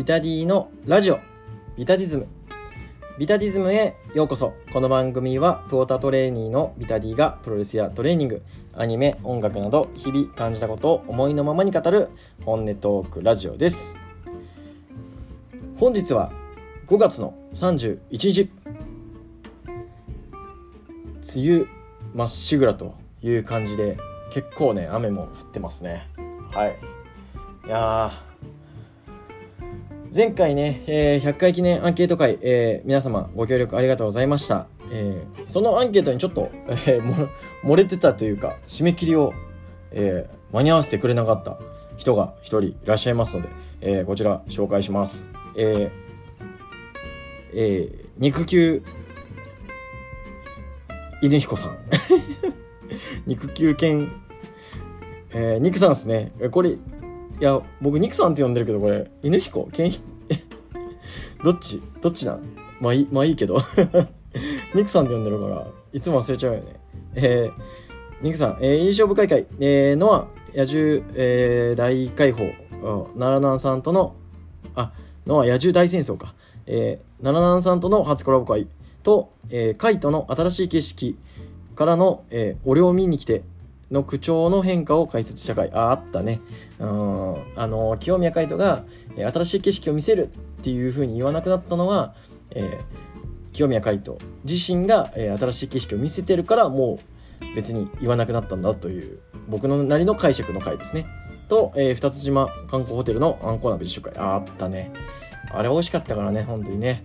ビタディのラジオビタディズム。ビタディズムへようこそ。この番組はプオタトレーニーのビタディがプロレスやトレーニングアニメ音楽など日々感じたことを思いのままに語る本音トークラジオです。本日は5月の31日梅雨まっしぐらという感じで結構ね雨も降ってますね。はい。いや前回ね、えー、100回記念アンケート会、えー、皆様ご協力ありがとうございました、えー、そのアンケートにちょっと、えー、漏れてたというか締め切りを、えー、間に合わせてくれなかった人が1人いらっしゃいますので、えー、こちら紹介します、えーえー、肉球犬彦さん。肉球犬えー、ニクさんですね。これ、いや、僕、ニクさんって呼んでるけど、これ、犬彦？犬彦？どっち？どっちなん？まあいい、まあいいけど。ニクさんって呼んでるから、いつも忘れちゃうよね。えー、ニクさん、えー、印象深い回、えー、ノア、野獣、えー、大解放、奈良南さんとの、あ、ノア野獣大戦争か。えー、奈良南さんとの初コラボ会と、えー、カイトの新しい景色からの、えー、俺を見に来て、の口調の変化を解説した回。ああったね。うん。あの清宮海斗が、え新しい景色を見せるっていう風に言わなくなったのは、えー、清宮海斗自身が、えー、新しい景色を見せてるからもう別に言わなくなったんだという僕のなりの解釈の回ですね。と、えー、二つ島観光ホテルのあんこ鍋自主会。あったね。あれ美味しかったからね本当にね。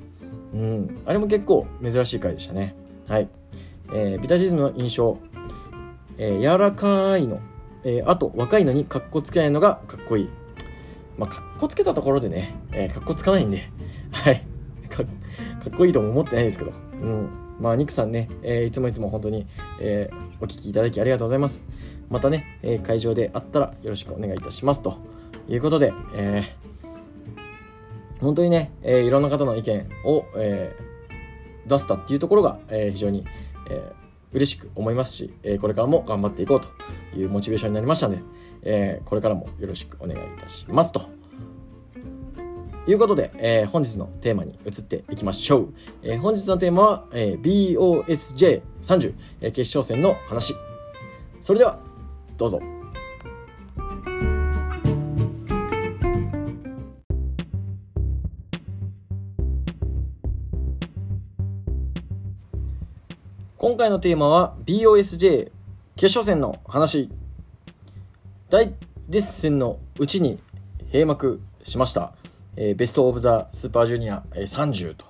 うん。あれも結構珍しい回でしたね。はい、えー、ビタディズムの印象。えー、柔らかいの、えー、あと若いのにかっこつけないのがかっこいい。まあ、かっこつけたところでね、えー、かっこつかないんで、はいか。っこいいとも思ってないですけど、うん。まあ、ニクさんね、えー、いつもいつも本当に、えー、お聞きいただきありがとうございます。またね、えー、会場であったらよろしくお願いいたします。ということで、えー、本当にね、えー、いろんな方の意見を、えー、出せたっていうところが、えー、非常に、えー、嬉しく思いますし、えこれからも頑張っていこうというモチベーションになりましたので、えこれからもよろしくお願いいたしますと。いうことで、えー、本日のテーマに移っていきましょう。えー、本日のテーマは、えー、BOSJ30、え決勝戦の話。それでは、どうぞ。今回のテーマは BOSJ 決勝戦の話。大熱戦のうちに閉幕しました、えー、ベストオブザスーパージュニア、えー、30と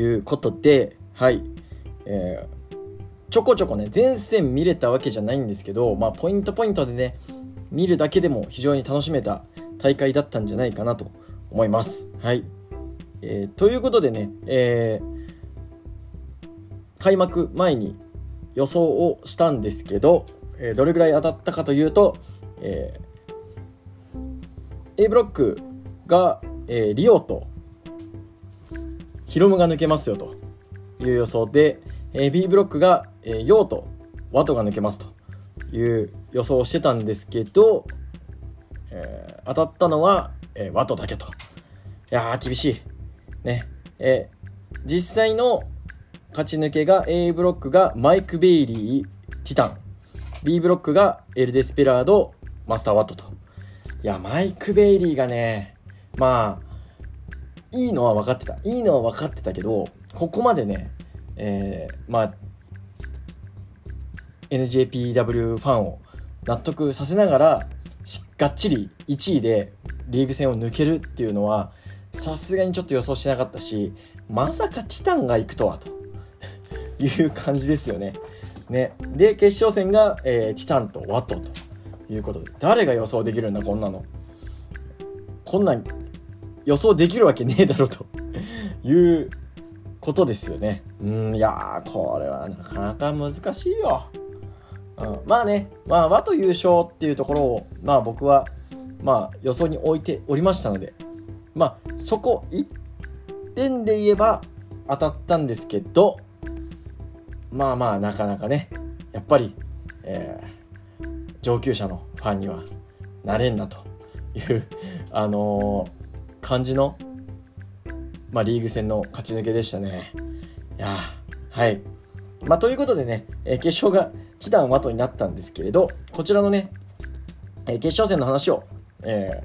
いうことではい、えー、ちょこちょこね全戦見れたわけじゃないんですけどまあポイントポイントでね見るだけでも非常に楽しめた大会だったんじゃないかなと思います。はい、えー、ということでね、えー開幕前に予想をしたんですけど、えー、どれぐらい当たったかというと、えー、A ブロックが、えー、リオとヒロムが抜けますよという予想で、えー、B ブロックが、えー、ヨウとワトが抜けますという予想をしてたんですけど、えー、当たったのは、えー、ワトだけと。いやー、厳しい。ね。えー、実際の勝ち抜けが A ブロックがマイク・ベイリー、ティタン。B ブロックがエル・デスペラード、マスター・ワットと。いや、マイク・ベイリーがね、まあ、いいのは分かってた。いいのは分かってたけど、ここまでね、えー、まあ、NJPW ファンを納得させながら、がっちり1位でリーグ戦を抜けるっていうのは、さすがにちょっと予想してなかったし、まさかティタンが行くとはと。いう感じですよね。ね。で、決勝戦が、えー、ティタンとワトということで、誰が予想できるんだ、こんなの。こんなん予想できるわけねえだろと いうことですよね。うん、いやこれはなかなか難しいよ。うん、まあね、まあ、和と優勝っていうところを、まあ僕は、まあ予想に置いておりましたので、まあそこ1点で言えば当たったんですけど、まあまあなかなかねやっぱり、えー、上級者のファンにはなれんなというあのー、感じの、まあ、リーグ戦の勝ち抜けでしたね。いやはい。まあ、ということでね、えー、決勝がティタン・ワトになったんですけれど、こちらのね、えー、決勝戦の話を、え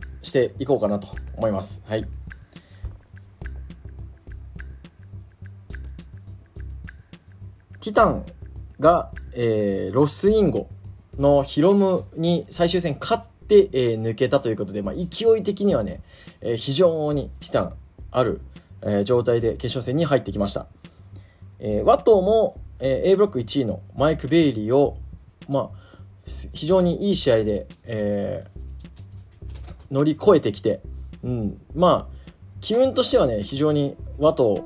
ー、していこうかなと思います。はい。ティタンが、えー、ロスインゴのヒロムに最終戦勝って、えー、抜けたということで、まあ、勢い的にはね、えー、非常にティタンある、えー、状態で決勝戦に入ってきました。えー、ワトも、えー、A ブロック1位のマイク・ベイリーを、まあ、非常にいい試合で、えー、乗り越えてきて、うん、まあ機運としてはね非常にワト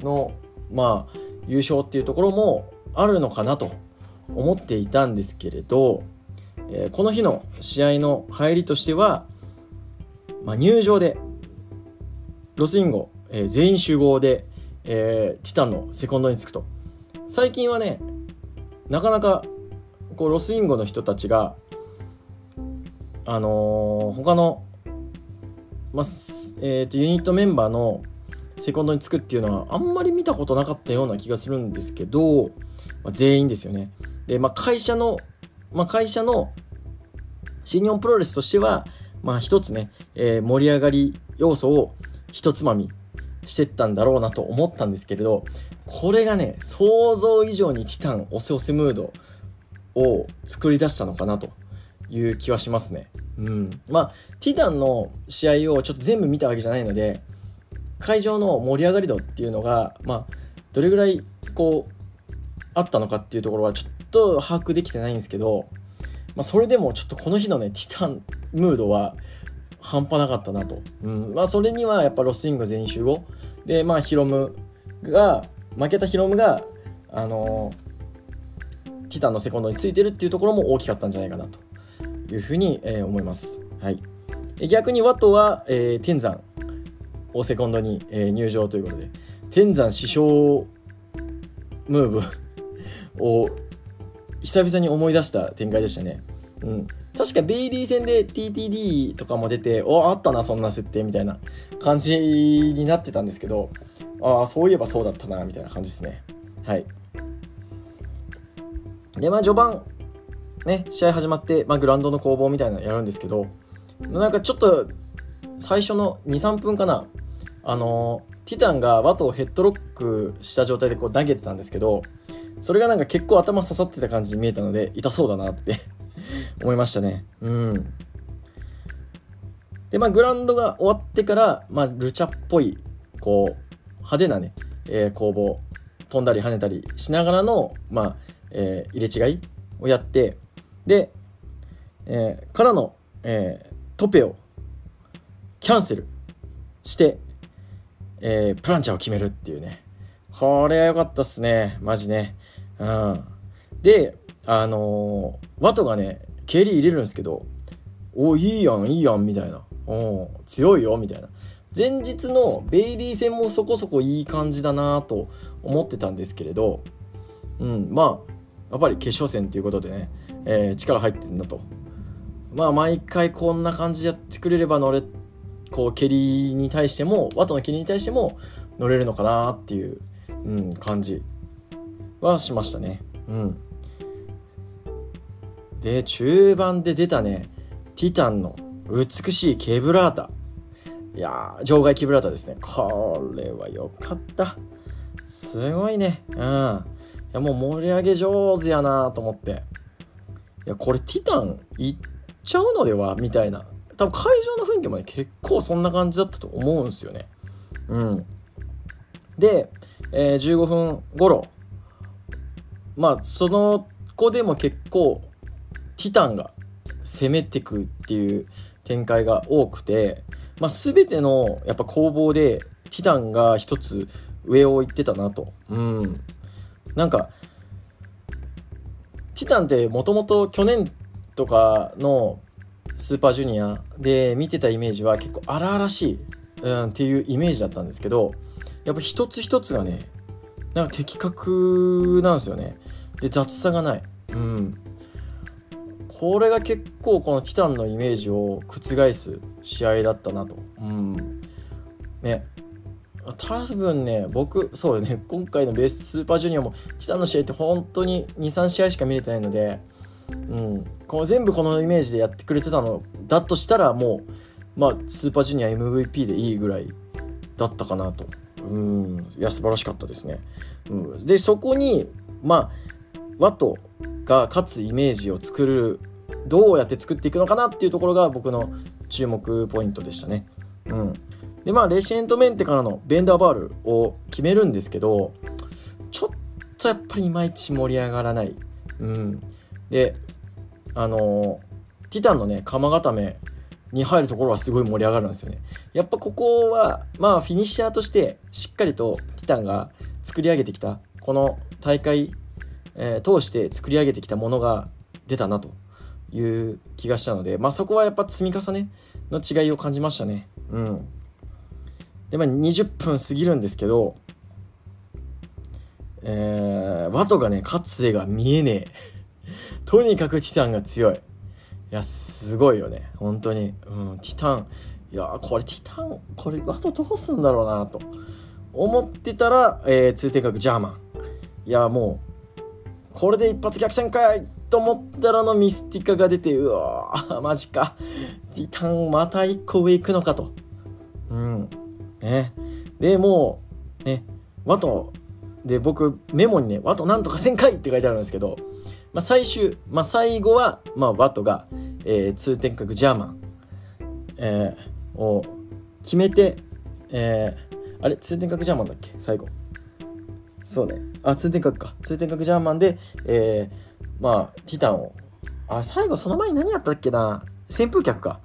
の、まあ、優勝っていうところもあるのかなと思っていたんですけれど、えー、この日の試合の入りとしては、まあ、入場でロスインゴ、えー、全員集合で、えー、ティタンのセコンドにつくと。最近はねなかなかこうロスインゴの人たちがあのー、他の、まあえーとユニットメンバーのセコンドにつくっていうのはあんまり見たことなかったような気がするんですけど、まあ、全員ですよね。で、まあ、会社の、まあ、会社の新日本プロレスとしては、まあ、一つね、えー、盛り上がり要素を一つまみしてったんだろうなと思ったんですけれど、これがね、想像以上にティタン押せ押せムードを作り出したのかなという気はしますね。うん。まあ、ティタンの試合をちょっと全部見たわけじゃないので、会場の盛り上がり度っていうのが、まあ、どれぐらいこうあったのかっていうところはちょっと把握できてないんですけど、まあ、それでもちょっとこの日のねティタンムードは半端なかったなと、うん。まあ、それにはやっぱロスイング全集合でまあヒロムが負けたヒロムがあのー、ティタンのセコンドについてるっていうところも大きかったんじゃないかなというふうに、えー、思います、はい、逆にワトは、えー、天山。をセコンドに、えー、入場ということで天山師匠ムーブ を久々に思い出した展開でしたね。うん、確かベイリー戦で TTD とかも出ておあったなそんな設定みたいな感じになってたんですけどああそういえばそうだったなみたいな感じですね。はい。でまあ序盤ね試合始まって、まあ、グラウンドの攻防みたいなのやるんですけどなんかちょっと最初の23分かなあのティタンがワトをヘッドロックした状態でこう投げてたんですけどそれがなんか結構頭刺さってた感じに見えたので痛そうだなって 思いましたね。うん。でまあグラウンドが終わってからまあルチャっぽいこう派手なね、えー、攻防飛んだり跳ねたりしながらのまあ、えー、入れ違いをやってで、えー、からの、えー、トペをキャンセルしてえー、プランチャーを決めるっていうね。これは良かったっすね。マジね。うん。で、あのー、ワトがね、蹴り入れるんですけど、おいいやん、いいやん、みたいな。お強いよ、みたいな。前日のベイリー戦もそこそこいい感じだなと思ってたんですけれど、うん、まあ、やっぱり決勝戦ということでね、えー、力入ってんだと。まあ、毎回こんな感じでやってくれれば乗れこう蹴りに対してもワトの蹴りに対しても乗れるのかなっていう、うん、感じはしましたね。うん、で中盤で出たねティタンの美しいケブラータ。いや場外ケブラータですね。これは良かった。すごいね。うん。いやもう盛り上げ上手やなと思って。いやこれティタンいっちゃうのでは？みたいな。多分会場の雰囲気もね、結構そんな感じだったと思うんですよね。うん。で、えー、15分頃、まあ、その子でも結構、ティタンが攻めてくっていう展開が多くて、まあ、全てのやっぱ攻防でティタンが一つ上を行ってたなと。うん。なんか、ティタンってもともと去年とかのスーパージュニアで見てたイメージは結構荒々しい、うん、っていうイメージだったんですけどやっぱ一つ一つがねなんか的確なんですよね。で雑さがない。うん。これが結構このティタンのイメージを覆す試合だったなと。うん。ね。多分ね僕そうね今回のベーススーパージュニアもティタンの試合って本当に23試合しか見れてないので、うん、この全部このイメージでやってくれてたのだとしたらもう、まあ、スーパージュニア MVP でいいぐらいだったかなと。うん、いや素晴らしかったですね。うん、でそこにまあワトが勝つイメージを作るどうやって作っていくのかなっていうところが僕の注目ポイントでしたね。うん、でまあレシエントメンテからのベンダーバールを決めるんですけどちょっとやっぱりいまいち盛り上がらない。うん、であのティタンのね釜固めに入るところはすごい盛り上がるんですよね。やっぱここはまあフィニッシャーとしてしっかりとティタンが作り上げてきたこの大会、えー、通して作り上げてきたものが出たなという気がしたので、まあ、そこはやっぱ積み重ねの違いを感じましたね。うん。で、まあ、20分過ぎるんですけど、えー、ワトがね、勝つ絵が見えねえ。とにかくティタンが強い。いや、すごいよね。本当に。うん、ティタン。いやこれティタン、これワトどうすんだろうなと。思ってたら、えー、通天閣ジャーマン。いや、もう、これで一発逆転かいと思ったらのミスティカが出て、うわー、マジか。ティタンまた一個上行くのかと。うん。ね。で、もう、ね、ワト、で、僕、メモにね、ワトなんとか1000回って書いてあるんですけど、まあ、最終、まあ、最後は、まあ、ワトが、えー、通天閣ジャーマン、えー、を決めて、えー、あれ？通天閣ジャーマンだっけ？最後。そうね。あ、通天閣か。通天閣ジャーマンで、えー、まあ、ティタンを、あ、最後その前に何やったっけな？扇風客か。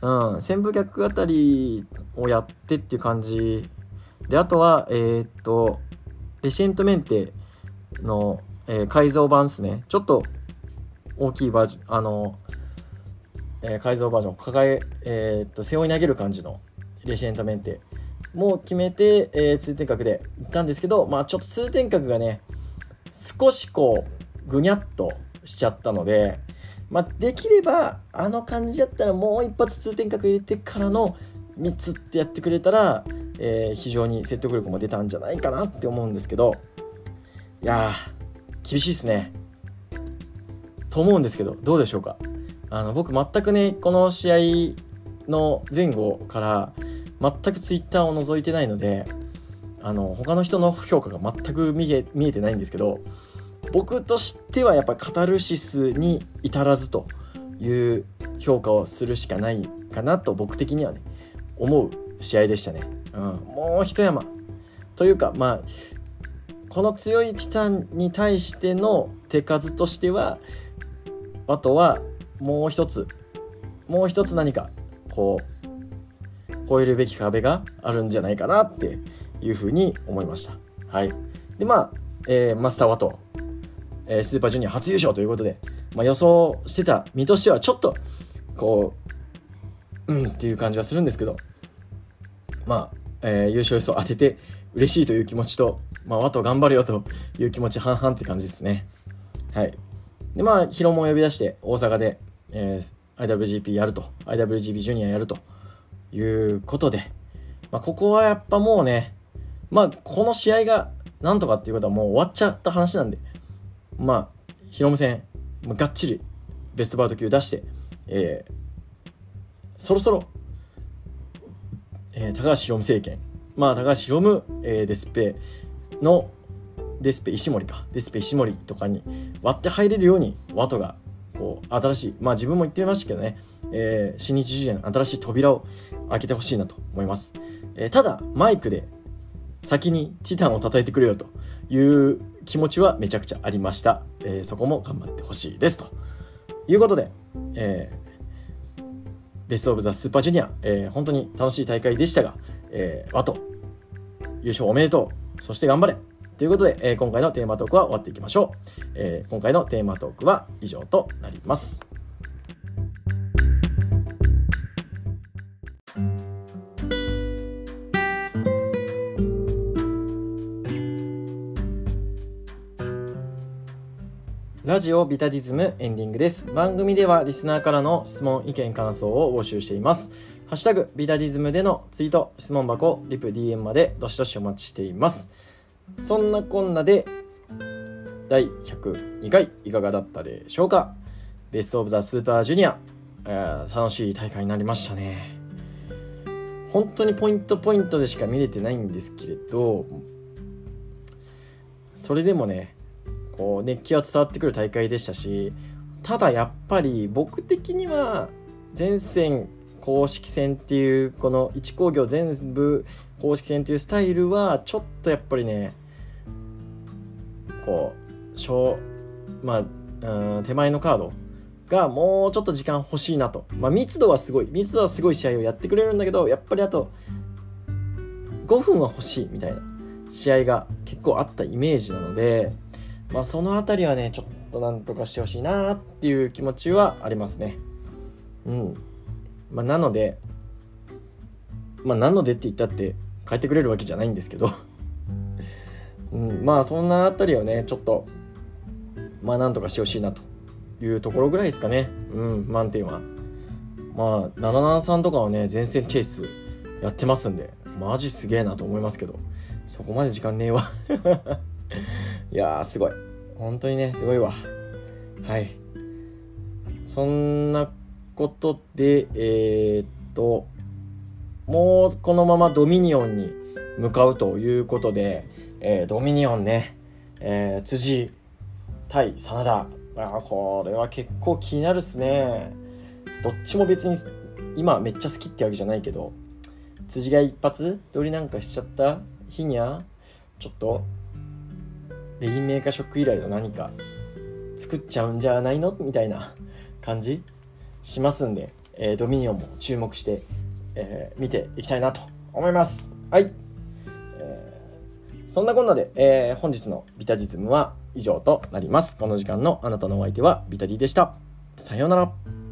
うん、扇風客あたりをやってっていう感じであとはえー、っとレシエントメンテの、えー、改造版ですね。ちょっと大きいバージョンあの、えー、改造バージョン抱ええー、っと背負い投げる感じのレシエントメンテ。も決めて、えー、通天閣で。行ったんですけどまあちょっと通天閣がね少しこうぐにゃっとしちゃったのでまあ、できればあの感じだったらもう一発通天閣入れてからの3つってやってくれたら、えー、非常に説得力も出たんじゃないかなって思うんですけどいやー厳しいっすね。と思うんですけどどうでしょうか？あの僕全くねこの試合の前後から全くツイッターを覗いてないのであの他の人の評価が全く見え見えてないんですけど僕としてはやっぱカタルシスに至らずという評価をするしかないかなと僕的にはね思う試合でしたね、うん、もう一山。というかまあこの強いティタンに対しての手数としてはあとはもう一つもう一つ何かこう超えるべき壁があるんじゃないかなっていうふうに思いました。はい。でまあ、えー、マスターワト。えー、スーパージュニア初優勝ということで、まあ、予想してた身としてはちょっとこううんっていう感じはするんですけどまあ、えー、優勝予想当てて嬉しいという気持ちと、まあ、あと頑張るよという気持ち半々って感じですね。はい。でまあヒロモを呼び出して大阪で、えー、IWGP やると。IWGP ジュニアやるということで、まあ、ここはやっぱもうねまあこの試合がなんとかっていうことはもう終わっちゃった話なんでまあ、ヒロム戦、まあ、がっちりベストバウト級出して、えー、そろそろ、えー、高橋ヒロム政権、まあ、高橋ヒロム、えー、デスペの、デスペ石森か、デスペ石森とかに割って入れるように、ワトが、こう、新しい、まあ自分も言ってましたけどね、えー、新日時代の新しい扉を開けてほしいなと思います。えー、ただ、マイクで先にティタンを叩いてくれよという気持ちはめちゃくちゃありました。えー、そこも頑張ってほしいです。ということで、えー、ベストオブザスーパージュニア、えー、本当に楽しい大会でしたが、えー、あと、優勝おめでとう。そして頑張れ。ということで、えー、今回のテーマトークは終わっていきましょう。えー、今回のテーマトークは以上となります。ラジオビタディズムエンディングです。番組ではリスナーからの質問、意見、感想を募集しています。ハッシュタグビタディズムでのツイート、質問箱、リプ、DM までどしどしお待ちしています。そんなこんなで、第102回いかがだったでしょうか？ベストオブザスーパージュニア、え楽しい大会になりましたね。本当にポイントポイントでしか見れてないんですけれど、それでもね、こう熱気は伝わってくる大会でしたし、ただやっぱり僕的には前線公式戦っていうこの1工業全部公式戦っていうスタイルはちょっとやっぱりねこう小まあうん手前のカードがもうちょっと時間欲しいなと、まあ、密度はすごい密度はすごい試合をやってくれるんだけどやっぱりあと5分は欲しいみたいな試合が結構あったイメージなので、まあ、その辺りはねちょっとなんとかしてほしいなっていう気持ちはありますね。うん。まあ、なので、まあ、なのでって言ったって変えてくれるわけじゃないんですけど、うん、まあそんなあたりをねちょっとまあなんとかしてほしいなというところぐらいですかね。うん満点は。まあ773とかはね前線チェイスやってますんでマジすげえなと思いますけど。そこまで時間ねえわ いやーすごい。本当にねすごいわ。はい。そんなことでえー、っともうこのままドミニオンに向かうということで、えードミニオンね、えー辻対真田。あこれは結構気になるっすね。どっちも別に今めっちゃ好きってわけじゃないけど辻が一発撮りなんかしちゃった日にゃちょっとレインメーカーショック以来の何か作っちゃうんじゃないのみたいな感じしますんで、えードミニオンも注目して、えー見ていきたいなと思います。はい、えーそんなこんなで、え本日のビタディズムは以上となります。この時間のあなたのお相手はビタディでした。さようなら。